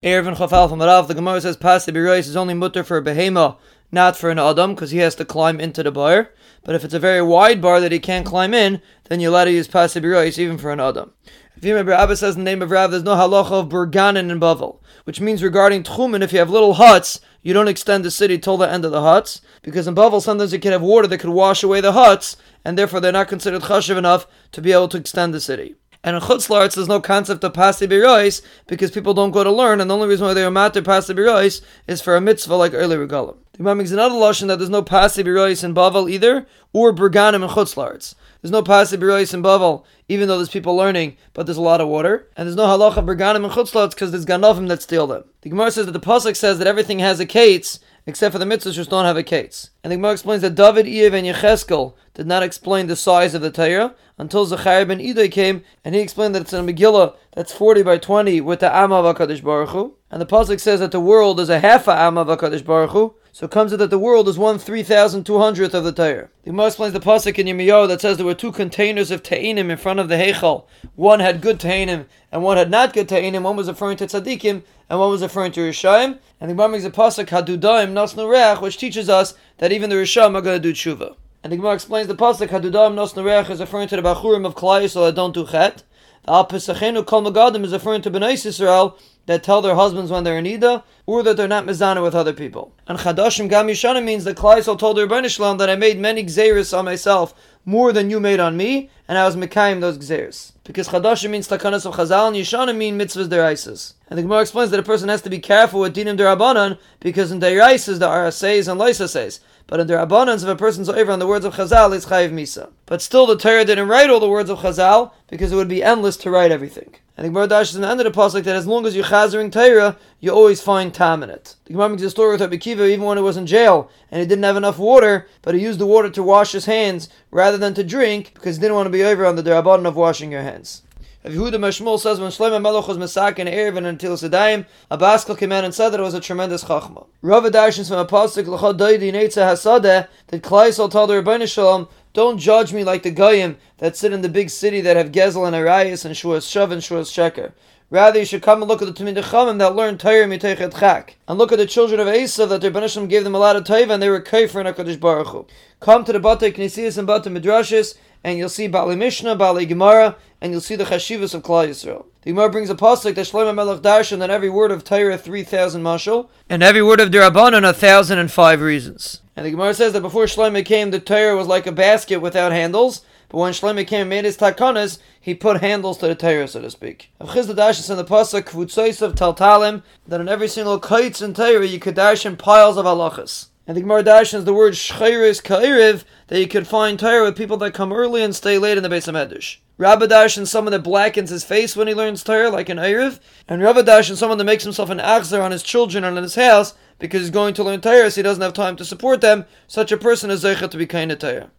Erevin Chafal from Rav, the Gemara says Pasi is only mutter for a behema, not for an Adam, because he has to climb into the bar. But if it's a very wide bar that he can't climb in, then you're allowed to use Pasi Birois even for an Adam. If you remember, Abba says in the name of Rav, there's no halacha of Burganin in Bavel, which means regarding Tchumen, if you have little huts, you don't extend the city till the end of the huts, because in Bavel sometimes you can have water that could wash away the huts, and therefore they're not considered chashiv enough to be able to extend the city. And in Chutzlaritz, there's no concept of pasi birois because people don't go to learn, and the only reason why they are matter pasi birois is for a mitzvah like olei regalim. The Imam makes another lashon that there's no pasi birois in Bavel either, or Berganim in Chutzlaritz. There's no pasi birois in Bavel, even though there's people learning, but there's a lot of water. And there's no halacha Berganim in Chutzlaritz because there's ganavim that steal them. The Gemara says that the pasuk says that everything has a kates, except for the mitzvahs which don't have a kates. And the Gemara explains that David, Iyov, and Yecheskel did not explain the size of the Torah until Zechariah ben Idai came, and he explained that it's a Megillah that's 40 by 20 with the Amma of HaKadosh Baruch Hu. And the Pasuk says that the world is a half a Amma of HaKadosh Baruch Hu, so it comes out that the world is one 3,200th of the Torah. The Gemara explains the Pasuk in Yirmiyahu that says there were two containers of Ta'inim in front of the Heichal. One had good Ta'inim, and one had not good Ta'inim. One was referring to Tzaddikim, and one was referring to Rishayim. And the Gemara makes a Pasuk, Hadudaim Nasnu Reach, which teaches us that even the Rishayim are going to do tshuva. And the Gemara explains the pasuk Hadudam Nos Nerech is referring to the Bachurim of Klai so that don't do chet. Al Pesachenu Kol Magadim is referring to Bnei Yisrael that tell their husbands when they're in Ida, or that they're not mizana with other people. And Chadashim Gam Yishana means that Klaisel told their Shalom that I made many gzeris on myself, more than you made on me, and I was mekayim those gzeris. Because Chadashim means takanas of Chazal, and Yishana mean mitzvahs deraises. And the Gemara explains that a person has to be careful with dinim derabanan, because in deraises there are says and loisa says. But in abundance if a person's over on the words of Chazal, it's chayiv misa. But still, the Torah didn't write all the words of Chazal because it would be endless to write everything. And the Gemara dashes in the end of the pasuk that as long as you're chazering you always find tam in it. The Gemara makes a story with Rabbi Kiva even when he was in jail and he didn't have enough water, but he used the water to wash his hands rather than to drink because he didn't want to be over on the derabban of washing your hands. If Yehuda Mashmul says when Shlomo Melech was Masak and Erevin until Sedayim, a Baskel came in and said that it was a tremendous chachma. Rav Darshins from a pasuk L'chad Doidi Neitza Hasadeh that Klaisel told the Rebbeinu Shalom, don't judge me like the goyim that sit in the big city that have Gezel and Arias and Shuas Shav and Shuas Sheker. Rather, you should come and look at the Tamid Chamim that learned Torah mitechet chak, and look at the children of Asa that their Benishim gave them a lot of Taiva and they were kaifer in Hakadosh Baruch Hu. Come to the Bate Knesias and Bate Midrashis, and you'll see Bali Mishnah, Bali Gemara, and you'll see the Chashivas of Klal Yisrael. The Gemara brings a pasuk that Shlomo Melech Darshan that every word of Torah three thousand mashal, and every word of Dirabanan a thousand and five reasons. And the Gemara says that before Shlomo came, the Torah was like a basket without handles. But when Shlomo came and made his takanas, he put handles to the Torah, so to speak. Of Chisda is in the pasuk Kvutzois of Taltalim that in every single kites and Torah you could dash in piles of halachas. And the Gemara dashes the word shchayris ka'iriv that you could find Torah with people that come early and stay late in the base of Medrash. Rabadash and someone that blackens his face when he learns Torah, like an Eiriv, and Rabadash and someone that makes himself an achzer on his children and on his house because he's going to learn Torah, so he doesn't have time to support them. Such a person is zeichet to be kind of Torah.